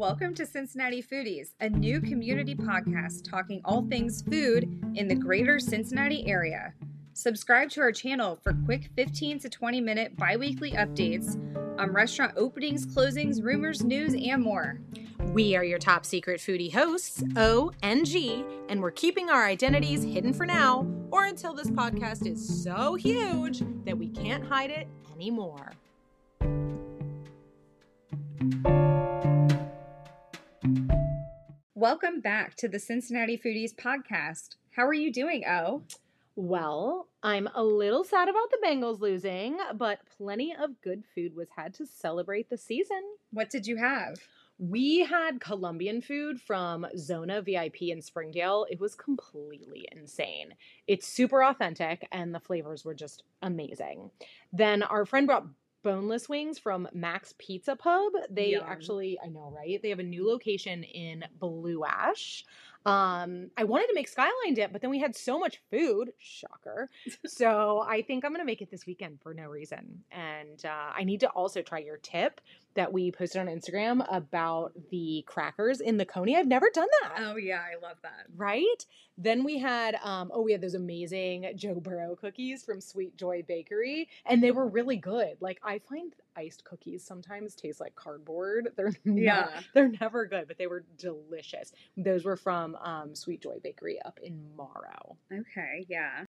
Welcome to Cincinnati Foodies, a new community podcast talking all things food in the greater Cincinnati area. Subscribe to our channel for quick 15 to 20 minute bi weekly updates on restaurant openings, closings, rumors, news, and more. We are your top secret foodie hosts, O and G, and we're keeping our identities hidden for now or until this podcast is so huge that we can't hide it anymore. Welcome back to the Cincinnati Foodies podcast. How are you doing, O? Well, I'm a little sad about the Bengals losing, but plenty of good food was had to celebrate the season. What did you have? We had Colombian food from Zona VIP in Springdale. It was completely insane. It's super authentic and the flavors were just amazing. Then our friend brought boneless wings from Mac's Pizza Pub. They Yum. actually, I know, right? They have a new location in Blue Ash. Um, I wanted to make skyline dip, but then we had so much food. Shocker. so I think I'm gonna make it this weekend for no reason. And uh, I need to also try your tip that we posted on Instagram about the crackers in the coney. I've never done that. Oh, yeah, I love that. Right? Then we had um oh we had those amazing Joe Burrow cookies from Sweet Joy Bakery and they were really good. Like I find iced cookies sometimes taste like cardboard. They're yeah. Yeah. they're never good, but they were delicious. Those were from um Sweet Joy Bakery up in Morrow. Okay, yeah.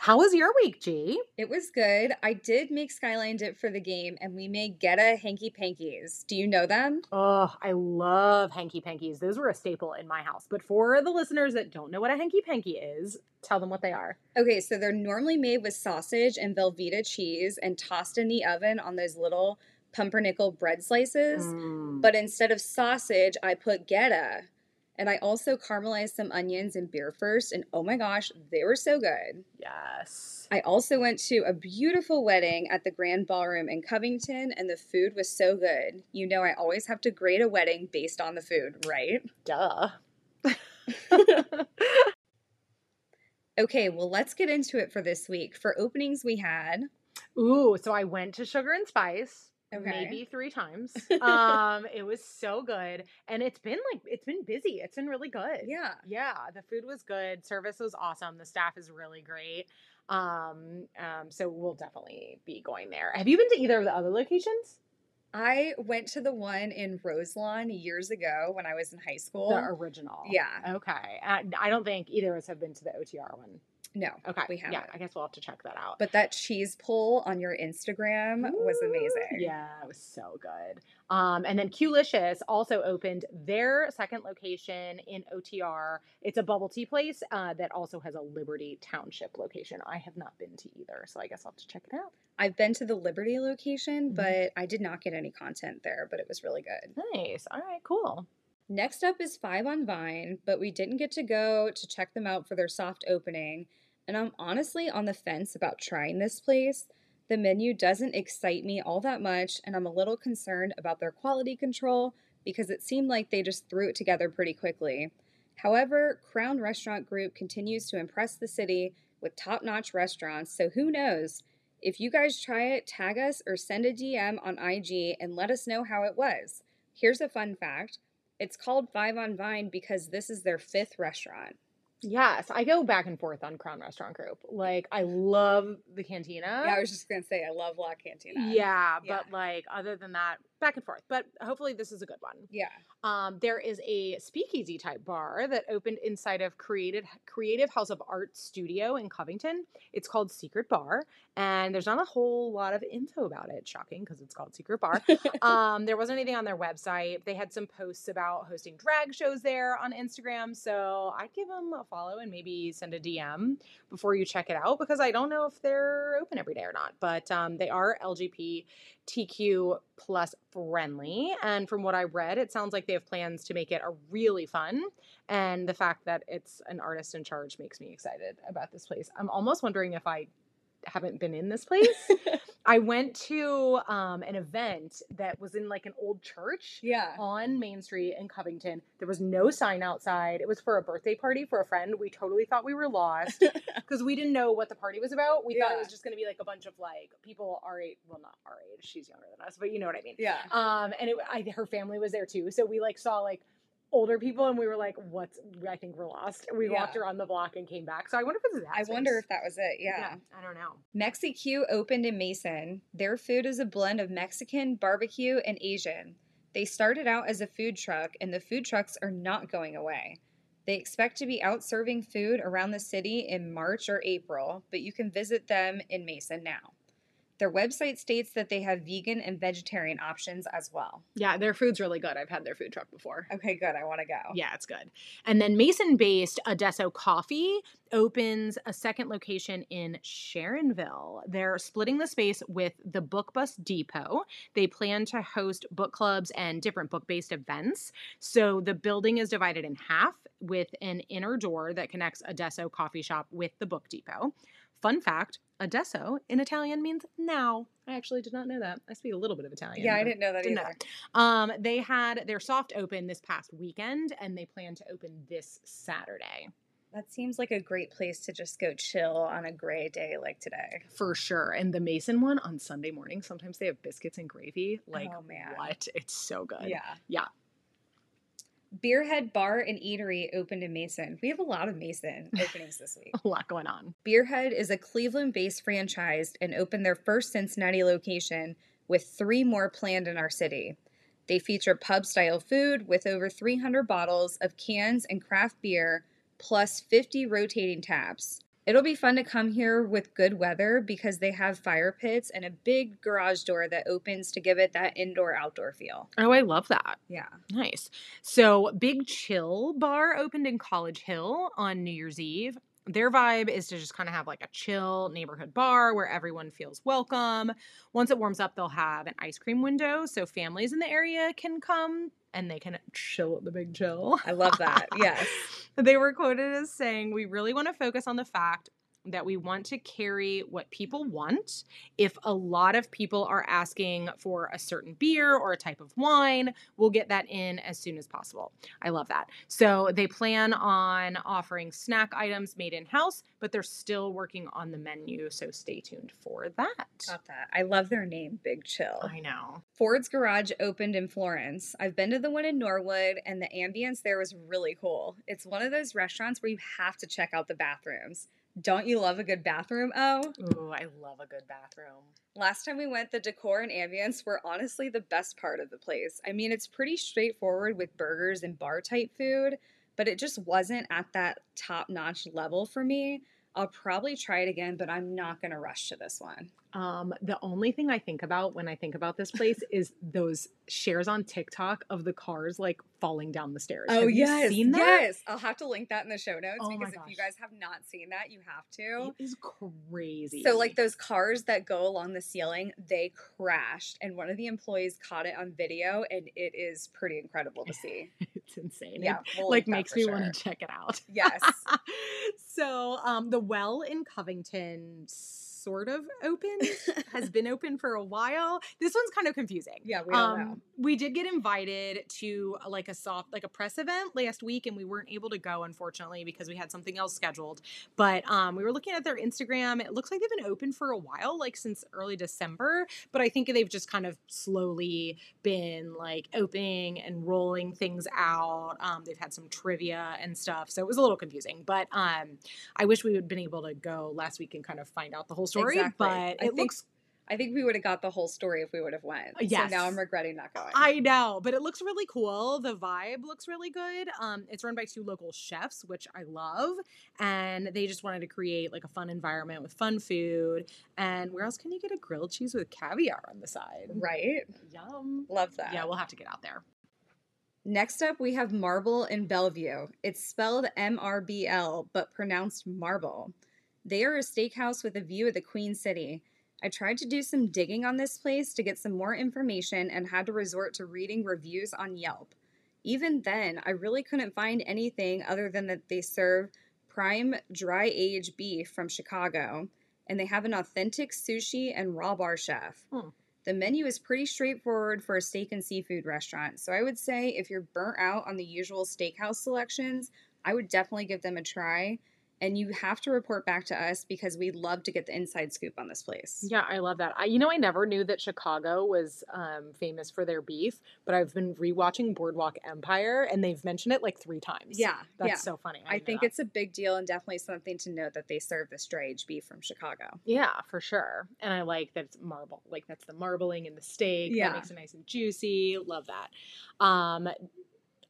How was your week, G? It was good. I did make Skyline Dip for the game, and we made Goetta Hanky Pankies. Do you know them? Oh, I love hanky pankies. Those were a staple in my house. But for the listeners that don't know what a hanky panky is, tell them what they are. Okay, so they're normally made with sausage and Velveeta cheese and tossed in the oven on those little pumpernickel bread slices. Mm. But instead of sausage, I put Goetta. And I also caramelized some onions and beer first, and oh my gosh, they were so good. yes. I also went to a beautiful wedding at the Grand Ballroom in Covington, and the food was so good. You know, I always have to grade a wedding based on the food, right? Duh. Okay, well, let's get into it for this week. For openings, we had. Ooh, so I went to Sugar and Spice Okay. maybe three times. um, it was so good, and it's been like it's been busy. It's been really good. Yeah. yeah. The food was good. Service was awesome. The staff is really great. Um, um, so we'll definitely be going there. Have you been to either of the other locations? I went to the one in Roselawn years ago when I was in high school. The original. Yeah. Okay. I, I don't think either of us have been to the OTR one. No, Okay. we haven't. Yeah. I guess we'll have to check that out. But that cheese pull on your Instagram was amazing. Yeah, it was so good. Um, and then Qlicious also opened their second location in OTR. It's a bubble tea place uh, that also has a Liberty Township location. I have not been to either, so I guess I'll have to check it out. I've been to the Liberty location, Mhm. but I did not get any content there, but it was really good. Nice. All right, cool. Next up is Five on Vine, but we didn't get to go to check them out for their soft opening. And I'm honestly on the fence about trying this place. The menu doesn't excite me all that much, and I'm a little concerned about their quality control because it seemed like they just threw it together pretty quickly. However, Crown Restaurant Group continues to impress the city with top notch restaurants, so who knows? If you guys try it, tag us or send a DM on IG and let us know how it was. Here's a fun fact it's called Five on Vine because this is their fifth restaurant. Yes, I go back and forth on Crown Restaurant Group. Like, I love the cantina. Yeah, I was just gonna say I love La Cantina. Yeah, Yeah. but like other than that, back and forth. But hopefully this is a good one. Yeah. Um, there is a speakeasy type bar that opened inside of Creative Creative House of Art Studio in Covington. It's called Secret Bar, and there's not a whole lot of info about it. Shocking because it's called Secret Bar. um, there wasn't anything on their website. They had some posts about hosting drag shows there on Instagram, so I'd give them a follow and maybe send a DM before you check it out because I don't know if they're open every day or not. But um, they are LGBTQ plus friendly, and from what I read, it sounds like they have plans to make it a really fun. And the fact that it's an artist in charge makes me excited about this place. I'm almost wondering if I haven't been in this place. I went to um, an event that was in like an old church yeah. on Main Street in Covington. There was no sign outside. It was for a birthday party for a friend. We totally thought we were lost because we didn't know what the party was about. We thought it was just going to be like a bunch of like people our age, well, not our age. She's younger than us, but you know what I mean. Yeah. Um, and it, I, her family was there too. So we like saw like older people and we were like, what's, I think we're lost. We Yeah. walked around the block and came back. So I wonder if it's that. I wonder if that was it. Yeah. I don't know. MexiQ opened in Mason. Their food is a blend of Mexican, barbecue, and Asian. They started out as a food truck, and the food trucks are not going away. They expect to be out serving food around the city in March or April, but you can visit them in Mason now. Their website states that they have vegan and vegetarian options as well. Yeah, their food's really good. I've had their food truck before. Okay, good. I want to go. Yeah, it's good. And then Mason based Adesso Coffee opens a second location in Sharonville. They're splitting the space with the Book Bus Depot. They plan to host book clubs and different book based events. So the building is divided in half with an inner door that connects Adesso Coffee Shop with the Book Depot. Fun fact Adesso in Italian means now. I actually did not know that. I speak a little bit of Italian. Yeah, I didn't know that didn't know either. um, they had their soft open this past weekend, and they plan to open this Saturday That seems like a great place to just go chill on a gray day like today. for sure. And the Mason one on Sunday morning, sometimes they have biscuits and gravy. Like Oh, man. what? It's so good. Yeah. Yeah. Beerhead Bar and Eatery opened in Mason. We have a lot of Mason openings this week. a lot going on. Beerhead is a Cleveland based franchise and opened their first Cincinnati location with three more planned in our city. They feature pub style food with over 300 bottles of cans and craft beer, plus 50 rotating taps. It'll be fun to come here with good weather because they have fire pits and a big garage door that opens to give it that indoor outdoor feel. Oh, I love that. Yeah. Nice. So, Big Chill Bar opened in College Hill on New Year's Eve. Their vibe is to just kind of have like a chill neighborhood bar where everyone feels welcome. Once it warms up, they'll have an ice cream window so families in the area can come and they can chill at the Big Chill. I love that. Yes. They were quoted as saying, We really want to focus on the fact that we want to carry what people want. If a lot of people are asking for a certain beer or a type of wine, we'll get that in as soon as possible. I love that. So they plan on offering snack items made in house, but they're still working on the menu. So stay tuned for that. Got that. I love their name, Big Chill. I know. Ford's Garage opened in Florence. I've been to the one in Norwood, and the ambience there was really cool. It's one of those restaurants where you have to check out the bathrooms. Don't you love a good bathroom? Oh, Ooh, I love a good bathroom. last time we went, the decor and ambience were honestly the best part of the place. I mean, it's pretty straightforward with burgers and bar type food, but it just wasn't at that top notch level for me. I'll probably try it again, but I'm not going to rush to this one. Um, the only thing I think about when I think about this place is those shares on TikTok of the cars like falling down the stairs. Oh Have you yes, seen that? yes. I'll have to link that in the show notes Oh because if you guys have not seen that, you have to. It is crazy. So like those cars that go along the ceiling, they crashed, and one of the employees caught it on video, and it is pretty incredible to see. it's insane. Yeah, we'll like makes me sure. want to check it out. Yes. so um the well in Covington sort of open, has been open for a while. This one's kind of confusing. Yeah, we don't know. Um, we did get invited to uh, like a soft like a press event last week and we weren't able to go unfortunately because we had something else scheduled but um, we were looking at their instagram it looks like they've been open for a while like since early december but i think they've just kind of slowly been like opening and rolling things out um, they've had some trivia and stuff so it was a little confusing but um, i wish we would have been able to go last week and kind of find out the whole story Exactly. but I it think looks I think we would have got the whole story if we would have went. Yes. So now I'm regretting not going. I know, but it looks really cool. The vibe looks really good. Um, it's run by two local chefs, which I love, and they just wanted to create like a fun environment with fun food. And where else can you get a grilled cheese with caviar on the side? right? Yum. Love that. Yeah, we'll have to get out there. Next up, we have Marble in Bellevue. It's spelled M R B L, but pronounced Marble. They are a steakhouse with a view of the Queen City. I tried to do some digging on this place to get some more information and had to resort to reading reviews on Yelp. Even then, I really couldn't find anything other than that they serve prime dry aged beef from Chicago and they have an authentic sushi and raw bar chef. Hmm. The menu is pretty straightforward for a steak and seafood restaurant. So I would say if you're burnt out on the usual steakhouse selections, I would definitely give them a try. And you have to report back to us because we'd love to get the inside scoop on this place. Yeah, I love that. I, you know, I never knew that Chicago was um, famous for their beef, but I've been rewatching Boardwalk Empire, and they've mentioned it like three times. Yeah, that's yeah. so funny. I didn't think that. it's a big deal and definitely something to note that they serve this dry aged beef from Chicago. yeah, for sure. And I like that it's marble, like that's the marbling in the steak. Yeah. that makes it nice and juicy. Love that. Um,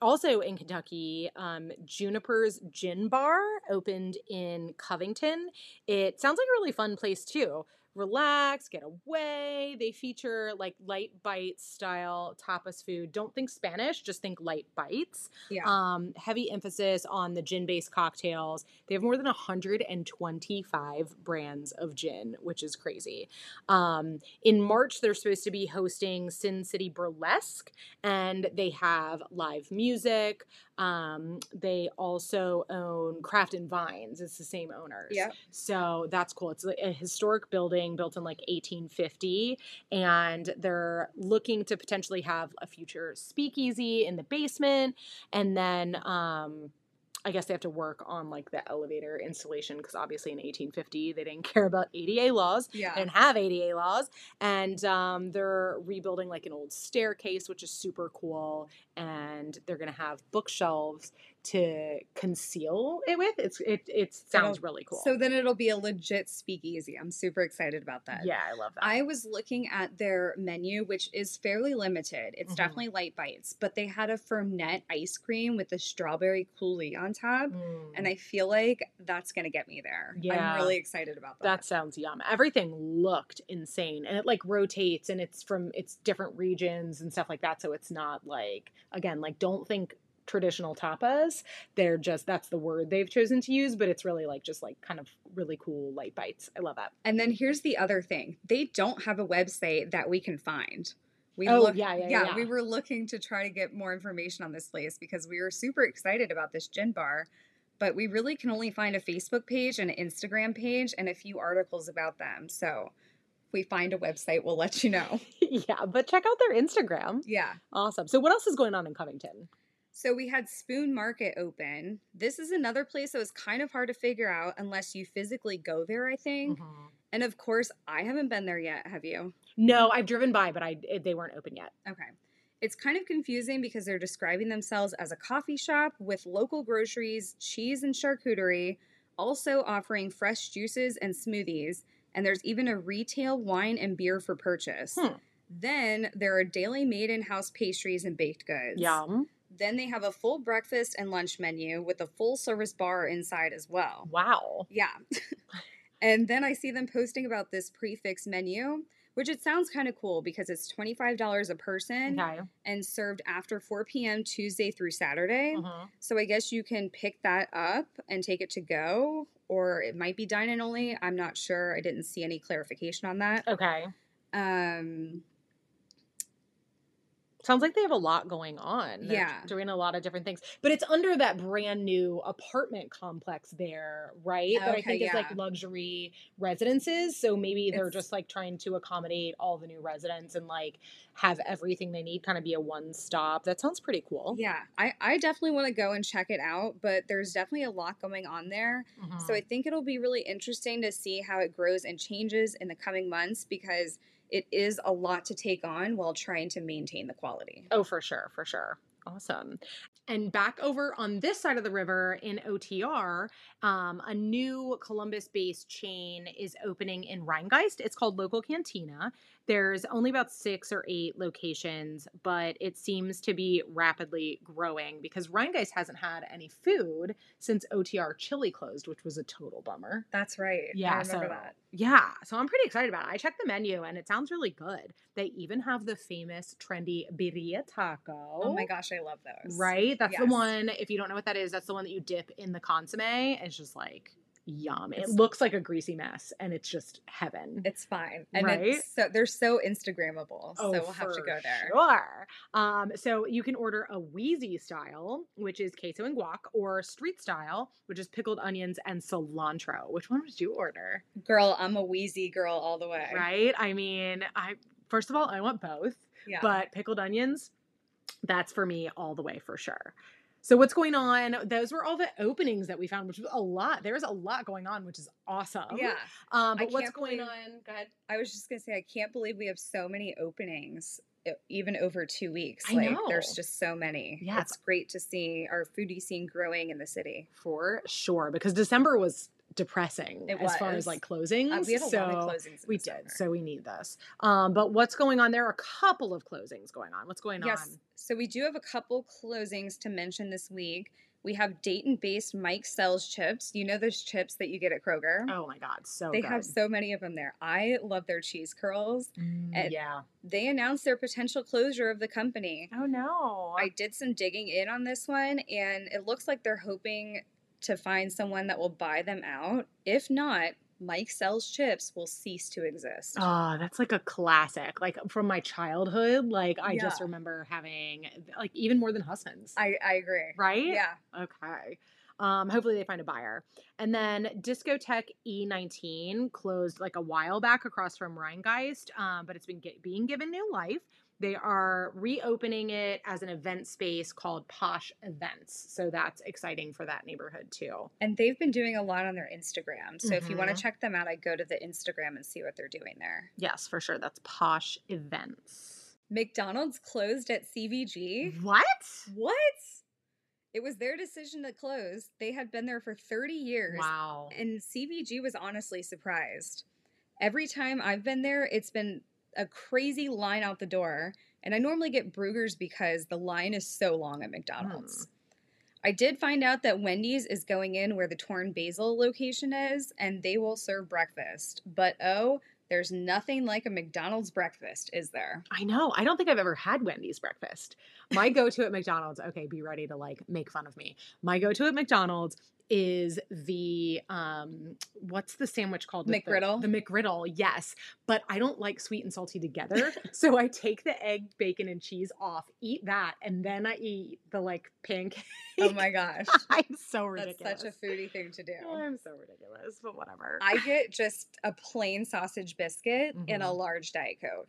also in Kentucky, um, Juniper's Gin Bar opened in Covington. It sounds like a really fun place too. Relax, get away. They feature like light bites style tapas food. Don't think Spanish, just think light bites. Yeah. Um, heavy emphasis on the gin based cocktails. They have more than 125 brands of gin, which is crazy. Um, in March, they're supposed to be hosting Sin City Burlesque, and they have live music. Um, they also own Craft and Vines. It's the same owners. Yeah. So that's cool. It's a historic building built in like 1850, and they're looking to potentially have a future speakeasy in the basement, and then um, I guess they have to work on like the elevator installation because obviously in 1850 they didn't care about ADA laws. Yeah. They didn't have ADA laws, and um, they're rebuilding like an old staircase, which is super cool. And they're gonna have bookshelves to conceal it with. It's it it sounds really cool. So then it'll be a legit speakeasy. I'm super excited about that. yeah, I love that. I was looking at their menu, which is fairly limited. It's Mhm. definitely light bites, but they had a Fernet ice cream with the strawberry coulis on top. Mm. And I feel like that's to get me there. Yeah. I'm really excited about that. That sounds yum. Everything looked insane. And it like rotates and it's from it's different regions and stuff like that. So it's not like again, like don't think traditional tapas. They're just that's the word they've chosen to use, but it's really like just like kind of really cool light bites. I love that. and then here's the other thing they don't have a website that we can find. We Oh, look- yeah, yeah, yeah. we were looking to try to get more information on this place because we were super excited about this gin bar, but we really can only find a Facebook page and an Instagram page and a few articles about them. So if we find a website, we'll let you know. yeah, but check out their Instagram. Yeah. Awesome. So what else is going on in Covington? So we had Spoon Market open. This is another place that was kind of hard to figure out unless you physically go there, I think. Mhm. And of course, I haven't been there yet, have you? No, I've driven by, but I they weren't open yet. Okay. It's kind of confusing because they're describing themselves as a coffee shop with local groceries, cheese, and charcuterie, also offering fresh juices and smoothies. And there's even a retail wine and beer for purchase. Hmm. Then there are daily made in house pastries and baked goods. Yum. Then they have a full breakfast and lunch menu with a full service bar inside as well. Wow. Yeah. and then I see them posting about this prix fixe menu, which it sounds kind of cool because it's $25 a person Okay. and served after 4 p.m. Tuesday through Saturday. Mhm. So I guess you can pick that up and take it to go, or it might be dine in only. I'm not sure. I didn't see any clarification on that. Okay. Um, Sounds like they have a lot going on. They're Yeah. doing a lot of different things. But it's under that brand new apartment complex there, right? Okay, that I think is like luxury residences. So maybe they're It's- just like trying to accommodate all the new residents and like have everything they need kind of be a one stop. That sounds pretty cool. yeah, I, I definitely want to go and check it out, but there's definitely a lot going on there. Mhm. So I think it'll be really interesting to see how it grows and changes in the coming months because it is a lot to take on while trying to maintain the quality. Oh, for sure, for sure. Awesome. And back over on this side of the river in OTR, um, a new Columbus based chain is opening in Rhinegeist. It's called Local Cantina. There's only about six or eight locations, but it seems to be rapidly growing because Rhinegeist hasn't had any food since OTR Chili closed, which was a total bummer. That's right. Yeah, I remember so that. yeah, so I'm pretty excited about it. I checked the menu and it sounds really good. They even have the famous trendy birria taco. Oh my gosh, I love those. Right? That's the one. If you don't know what that is, that's the one that you dip in the consomme. It's just like yum. It looks like a greasy mess and it's just heaven. It's fine. And Right? it's so they're so Instagrammable. so we'll have to go there. Sure. Um, so you can order a Wheezy style, which is queso and guac, or street style, which is pickled onions and cilantro. Which one would you order? Girl, I'm a wheezy girl all the way. Right? I mean, I first of all, I want both, Yeah. but pickled onions, that's for me all the way for sure. So what's going on? Those were all the openings that we found, which was a lot. There's a lot going on, which is awesome. yeah. Um, but what's going believe- on? Go ahead. I was just gonna say I can't believe we have so many openings even over two weeks. I like know. there's just so many. Yeah. It's great to see our foodie scene growing in the city. For sure, because December was depressing as far as like closings. Uh, we had a so lot of closings. In we did, so we need this. Um, but what's going on? There are a couple of closings going on. What's going Yes. on? So we do have a couple closings to mention this week. We have Dayton-based Mike Sells chips. You know those chips that you get at Kroger. Oh my god, so they good. have so many of them there. I love their cheese curls. Mm, and- yeah. They announced their potential closure of the company. Oh no. I did some digging in on this one, and it looks like they're hoping to find someone that will buy them out. If not, Mike Sells chips will cease to exist. Oh, that's like a classic. Like from my childhood, like I just remember having like even more than Husman's. I, I agree. right? Yeah. Okay. Um, hopefully they find a buyer. And then Discotheque E19 closed like a while back across from Rhinegeist, um, but it's been get, being given new life. They are reopening it as an event space called Posh Events. So that's exciting for that neighborhood too. And they've been doing a lot on their Instagram. So if you want to mm-hmm. check them out, I go to the Instagram and see what they're doing there. Yes, for sure. That's Posh Events. McDonald's closed at CVG. What? What? It was their decision to close. They had been there for 30 years. Wow. And CVG was honestly surprised. Every time I've been there, it's been a crazy line out the door. And I normally get Bruegger's because the line is so long at McDonald's. Hmm. I did find out that Wendy's is going in where the Torn Basil location is, and they will serve breakfast. But oh, there's nothing like a McDonald's breakfast, is there? I know. I don't think I've ever had Wendy's breakfast. My go to at McDonald's, okay, be ready to like make fun of me. My go to at McDonald's is the um what's the sandwich called with the- McGriddle? the, McGriddle yes but I don't like sweet and salty together so I take the egg bacon and cheese off eat that and then I eat the like pancake Oh my gosh. I'm so ridiculous. That's such a foodie thing to do. I'm so ridiculous but whatever I get just a plain sausage biscuit and a Mhm. large Diet Coke.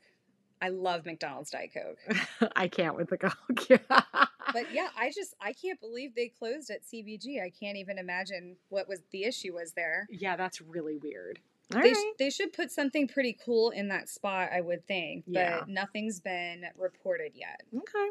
I love McDonald's Diet Coke. I can't with the coke But yeah, I just I can't believe they closed at CVG. I can't even imagine what was the issue was there. yeah that's really weird All they, right. sh- they should put something pretty cool in that spot, I would think, but Yeah. nothing's been reported yet. Okay.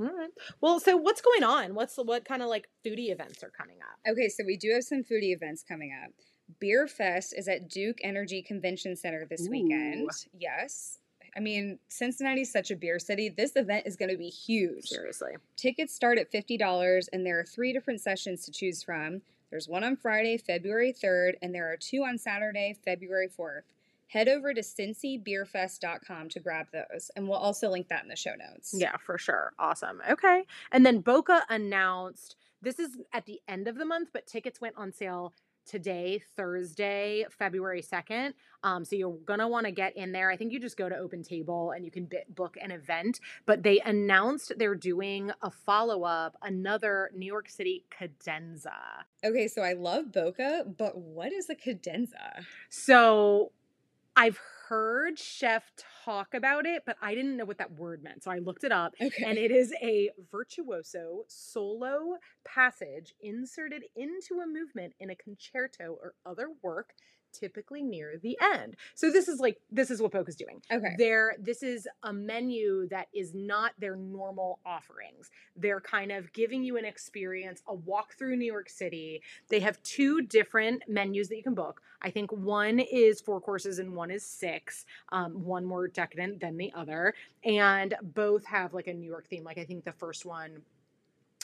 All right. Well, so what's going on? What's the, what kind of like foodie events are coming up? Okay, so we do have some foodie events coming up. Beer Fest is at Duke Energy Convention Center this weekend. Yes. I mean, Cincinnati's such a beer city. This event is going to be huge. Seriously. Tickets start at $50, and there are three different sessions to choose from. There's one on Friday, February 3rd, and there are two on Saturday, February 4th. Head over to cincybeerfest.com to grab those, and we'll also link that in the show notes. Yeah, for sure. Awesome. Okay. And then Boca announced this is at the end of the month, but tickets went on sale today, Thursday, February 2nd. Um, so you're going to want to get in there. I think you just go to Open Table and you can bit, book an event. But they announced they're doing a follow up, another New York City cadenza. Okay, so I love Boca, but what is a cadenza? So I've heard Chef talk about it, but I didn't know what that word meant. So I looked it up. Okay. And it is a virtuoso solo passage inserted into a movement in a concerto or other work, typically near the end. So this is like this is what Boca's doing. okay. There, this is a menu that is not their normal offerings. They're kind of giving you an experience, a walk through New York City. They have two different menus that you can book. I think one is four courses and one is six. Um, one more decadent than the other, and both have like a New York theme. Like I think the first one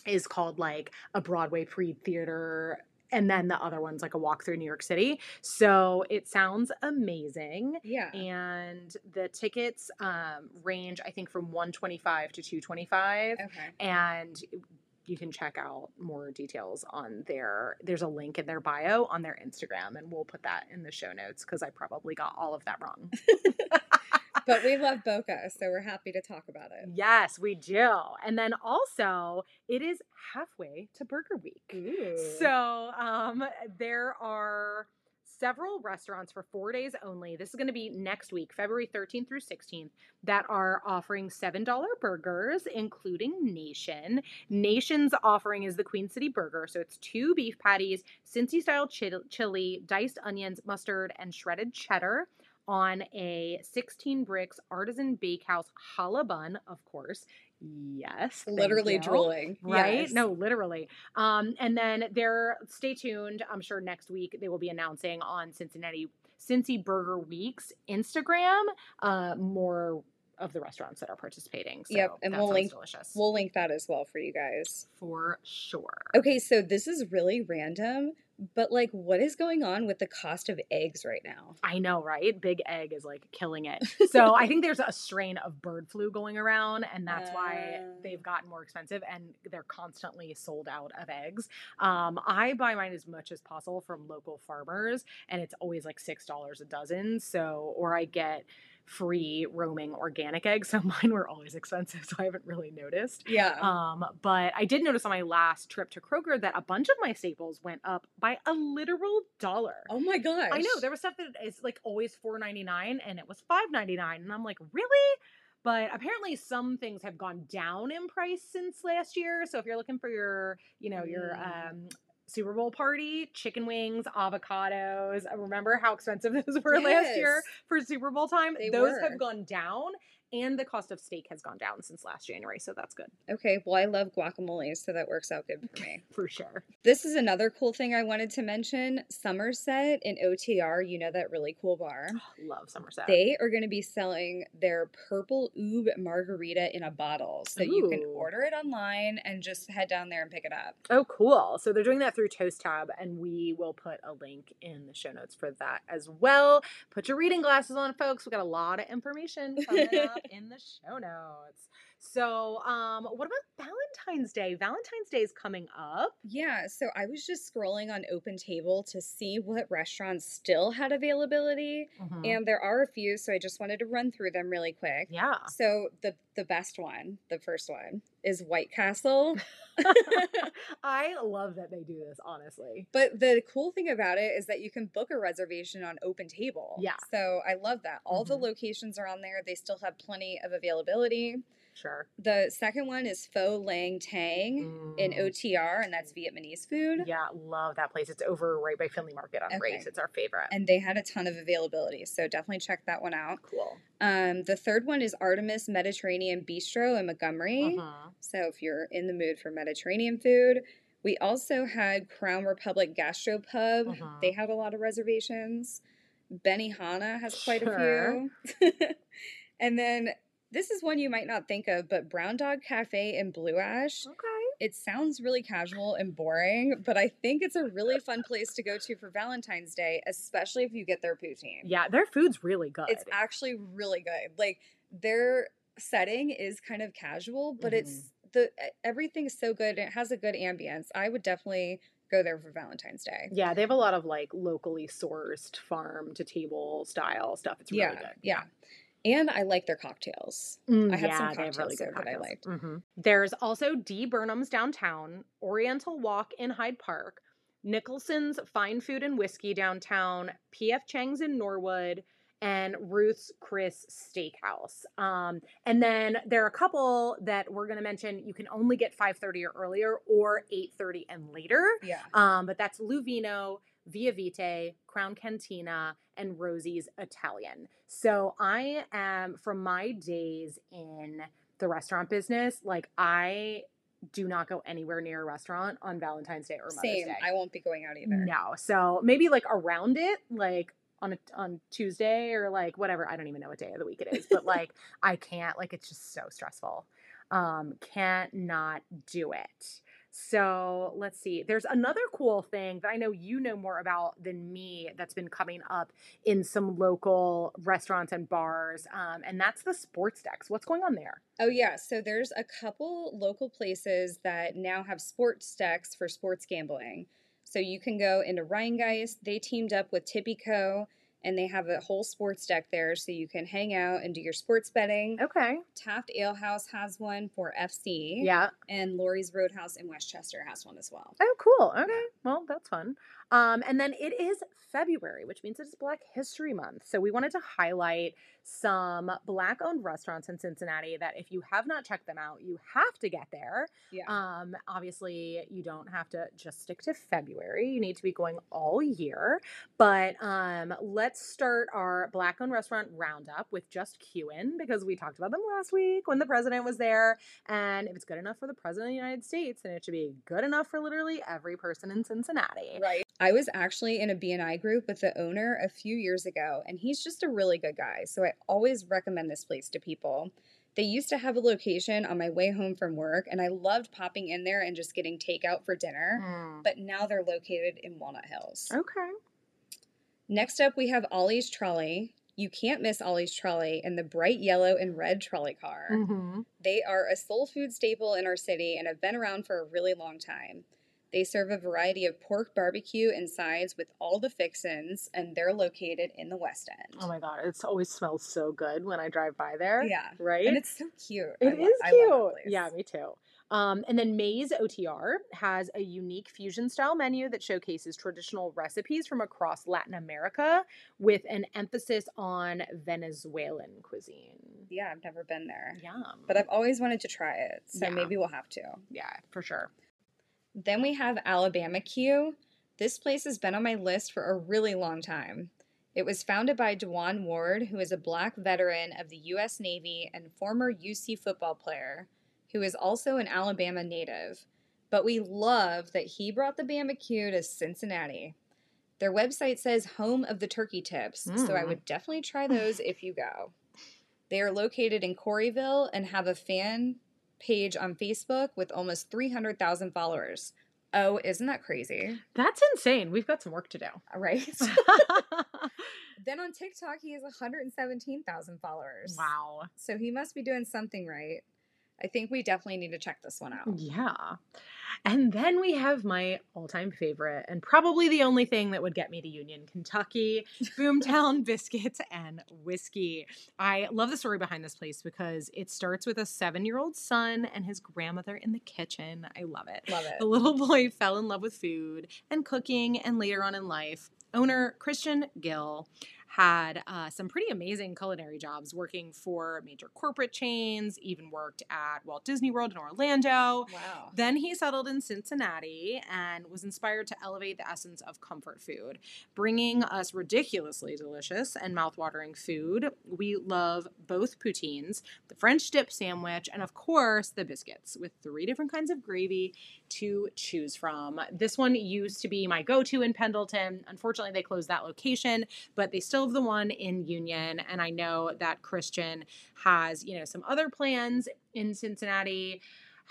is called like a Broadway pre-theater and then the other one's like a walk through New York City. So it sounds amazing. Yeah. And the tickets um, range, I think, from 125 to 225. Okay. And you can check out more details on their there's a link in their bio on their Instagram and we'll put that in the show notes because I probably got all of that wrong. but we love Boca, so we're happy to talk about it. Yes, we do. And then also, it is halfway to Burger Week. Ooh. So um, there are several restaurants for four days only. This is going to be next week, February 13th through 16th, that are offering $7 burgers, including Nation. Nation's offering is the Queen City Burger. So it's two beef patties, Cincy style chili, diced onions, mustard, and shredded cheddar on a 16 bricks artisan bakehouse challah bun, of course. Yes. Literally you drooling. right? Yes. No, literally. Um, and then they're stay tuned. I'm sure next week they will be announcing on Cincinnati Cincy Burger Week's Instagram uh, more of the restaurants that are participating. So Yep, and we'll link- delicious We'll link that as well for you guys. for sure. Okay, so this is really random, but like, what is going on with the cost of eggs right now? I know, right? Big Egg is like killing it. So I think there's a strain of bird flu going around, and that's why Ah. they've gotten more expensive and they're constantly sold out of eggs. Um, I buy mine as much as possible from local farmers, and it's always like six dollars a dozen. So, or I get free roaming organic eggs. So mine were always expensive, so I haven't really noticed. Yeah. Um, but I did notice on my last trip to Kroger that a bunch of my staples went up by a literal dollar. oh my gosh. I know there was stuff that is like always four ninety nine, and it was five ninety nine, and I'm like, really? But apparently, some things have gone down in price since last year. So if you're looking for your, you know, your Mm. um, Super Bowl party, chicken wings, avocados. I remember how expensive those were last year for Super Bowl time. They those were. have gone down, and the cost of steak has gone down since last January. So that's good Okay, well, I love guacamole, so that works out good for me. for sure. This is another cool thing I wanted to mention. Somerset in OTR, you know that really cool bar. Love Somerset. They are going to be selling their purple oob margarita in a bottle. So you can order it online and just head down there and pick it up. Oh, cool. So they're doing that through Toast Tab, and we will put a link in the show notes for that as well. Put your reading glasses on, folks. We got a lot of information coming up in the show notes. So, um, what about Valentine's Day? Valentine's Day is coming up. Yeah, so I was just scrolling on Open Table to see what restaurants still had availability, and there are a few, so I just wanted to run through them really quick. yeah. So the the best one, the first one, is White Castle. I love that they do this, honestly. But the cool thing about it is that you can book a reservation on Open Table. Yeah. So I love that. All the Mhm. locations are on there. They still have plenty of availability. Sure. The second one is Pho Lang Thang in Mm. OTR, and that's Vietnamese food. Yeah, love that place. It's over right by Findlay Market on Okay. Race. It's our favorite. And they had a ton of availability. So definitely check that one out. cool. Um, the third one is Artemis Mediterranean Bistro in Montgomery. Mhm. So if you're in the mood for Mediterranean food, we also had Crown Republic Gastropub. Mhm. They had a lot of reservations. Benihana has quite Sure. a few. and then this is one you might not think of, but Brown Dog Cafe in Blue Ash. Okay. It sounds really casual and boring, but I think it's a really fun place to go to for Valentine's Day, especially if you get their poutine. Yeah, their food's really good. It's actually really good. Like their setting is kind of casual, but it's mm-hmm. the everything's so good. and It has a good ambience. I would definitely go there for Valentine's Day. Yeah, they have a lot of like locally sourced farm to table style stuff. It's really yeah, good. yeah. And I like their cocktails. Mm, I had yeah, some really cocktails good there that I cocktails. liked. Mhm. There's also D. Burnham's downtown, Oriental Wok in Hyde Park, Nicholson's Fine Food and Whiskey downtown, P.F. Chang's in Norwood, and Ruth's Chris Steakhouse. Um, and then there are a couple that we're going to mention. You can only get 5:30 or earlier, or 8:30 and later. Yeah. Um, but that's Luvino, Via Vite, Crown Cantina, and Rosie's Italian. So I am from my days in the restaurant business, like I do not go anywhere near a restaurant on Valentine's Day or Mother's Same. Day. I won't be going out either. No. So maybe like around it, like on a, on Tuesday or like whatever. I don't even know what day of the week it is, but like I can't. Like it's just so stressful. Um, can't not do it. So let's see. There's another cool thing that I know you know more about than me that's been coming up in some local restaurants and bars, um, and that's the sports decks. What's going on there? Oh, yeah. So there's a couple local places that now have sports decks for sports gambling. So you can go into Rhinegeist. They teamed up with Tipico and they have a whole sports deck there so you can hang out and do your sports betting. Okay. Taft Ale House has one for FC. Yeah. And Lori's Roadhouse in Westchester has one as well. Oh, cool. Okay. Well, that's fun. Um, and then it is February, which means it's Black History Month. So we wanted to highlight some black owned restaurants in Cincinnati that if you have not checked them out, you have to get there. Yeah. Um, obviously, you don't have to just stick to February. You need to be going all year. But um, let's start our black owned restaurant roundup with just Q'in because we talked about them last week when the president was there. And if it's good enough for the president of the United States, then it should be good enough for literally every person in Cincinnati. Right. I was actually in a BNI group with the owner a few years ago, and he's just a really good guy. So I always recommend this place to people. They used to have a location on my way home from work, and I loved popping in there and just getting takeout for dinner. Mm. But now they're located in Walnut Hills. Okay. Next up, we have Ollie's Trolley. You can't miss Ollie's Trolley in the bright yellow and red trolley car. Mm-hmm. They are a soul food staple in our city and have been around for a really long time. They serve a variety of pork barbecue and sides with all the fixins, and they're located in the West End. Oh my god, it always smells so good when I drive by there. Yeah. Right? And it's so cute. It I is lo- cute. I love that place. Yeah, me too. Um, and then Maze OTR has a unique fusion style menu that showcases traditional recipes from across Latin America with an emphasis on Venezuelan cuisine. Yeah, I've never been there. Yum. But I've always wanted to try it, so Yeah. maybe we'll have to. yeah, for sure. Then we have Alabama Q. This place has been on my list for a really long time. It was founded by Dewan Ward, who is a black veteran of the U.S. Navy and former UC football player, who is also an Alabama native. But we love that he brought the Q to Cincinnati. Their website says home of the turkey tips, so I Mm. would definitely try those if you go. They are located in Corryville and have a fan page on Facebook with almost 300,000 followers. Oh, isn't that crazy? That's insane. We've got some work to do. Right? then on TikTok, he has 117,000 followers. wow. So he must be doing something right. I think we definitely need to check this one out. Yeah. And then we have my all time favorite, and probably the only thing that would get me to Union, Kentucky Boomtown Biscuits and Whiskey. I love the story behind this place because it starts with a seven year old son and his grandmother in the kitchen. I love it. Love it. The little boy fell in love with food and cooking, and later on in life, owner Christian Gill had uh, some pretty amazing culinary jobs working for major corporate chains, even worked at Walt Disney World in Orlando. Wow. Then he settled in Cincinnati and was inspired to elevate the essence of comfort food, bringing us ridiculously delicious and mouthwatering food. We love both poutines, the French dip sandwich, and of course the biscuits with three different kinds of gravy to choose from. This one used to be my go to in Pendleton. Unfortunately, they closed that location, but they still have the one in Union. And I know that Christian has, you know, some other plans in Cincinnati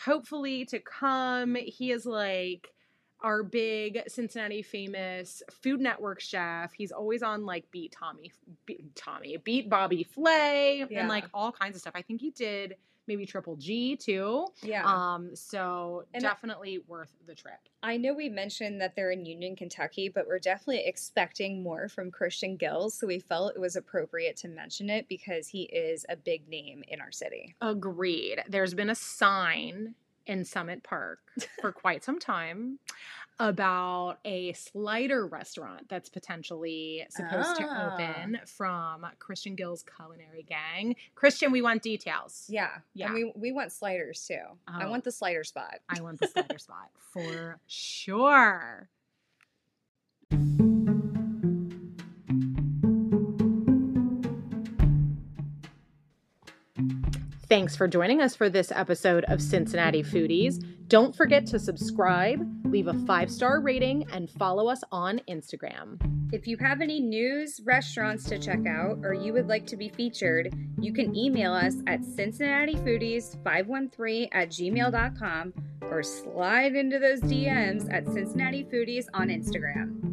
hopefully to come. He is like our big Cincinnati famous Food Network chef. He's always on like Beat Tommy, Beat Tommy, Beat Bobby Flay, Yeah. and like all kinds of stuff. I think he did maybe Triple G too. Yeah. Um, so And I- definitely worth the trip. I know we mentioned that they're in Union, Kentucky, but we're definitely expecting more from Christian Gills, so we felt it was appropriate to mention it because he is a big name in our city. Agreed. There's been a sign in Summit Park for quite some time about a slider restaurant that's potentially supposed to Ah. open from Christian Gill's culinary gang. Christian, we want details. Yeah. Yeah. And we, we want sliders too. I Oh. want the slider spot. I want the slider spot for sure. Thanks for joining us for this episode of Cincinnati Foodies. Don't forget to subscribe, leave a five star rating, and follow us on Instagram. If you have any news, restaurants to check out, or you would like to be featured, you can email us at cincinnatifoodies513 at gmail.com or slide into those DMs at Cincinnati Foodies on Instagram.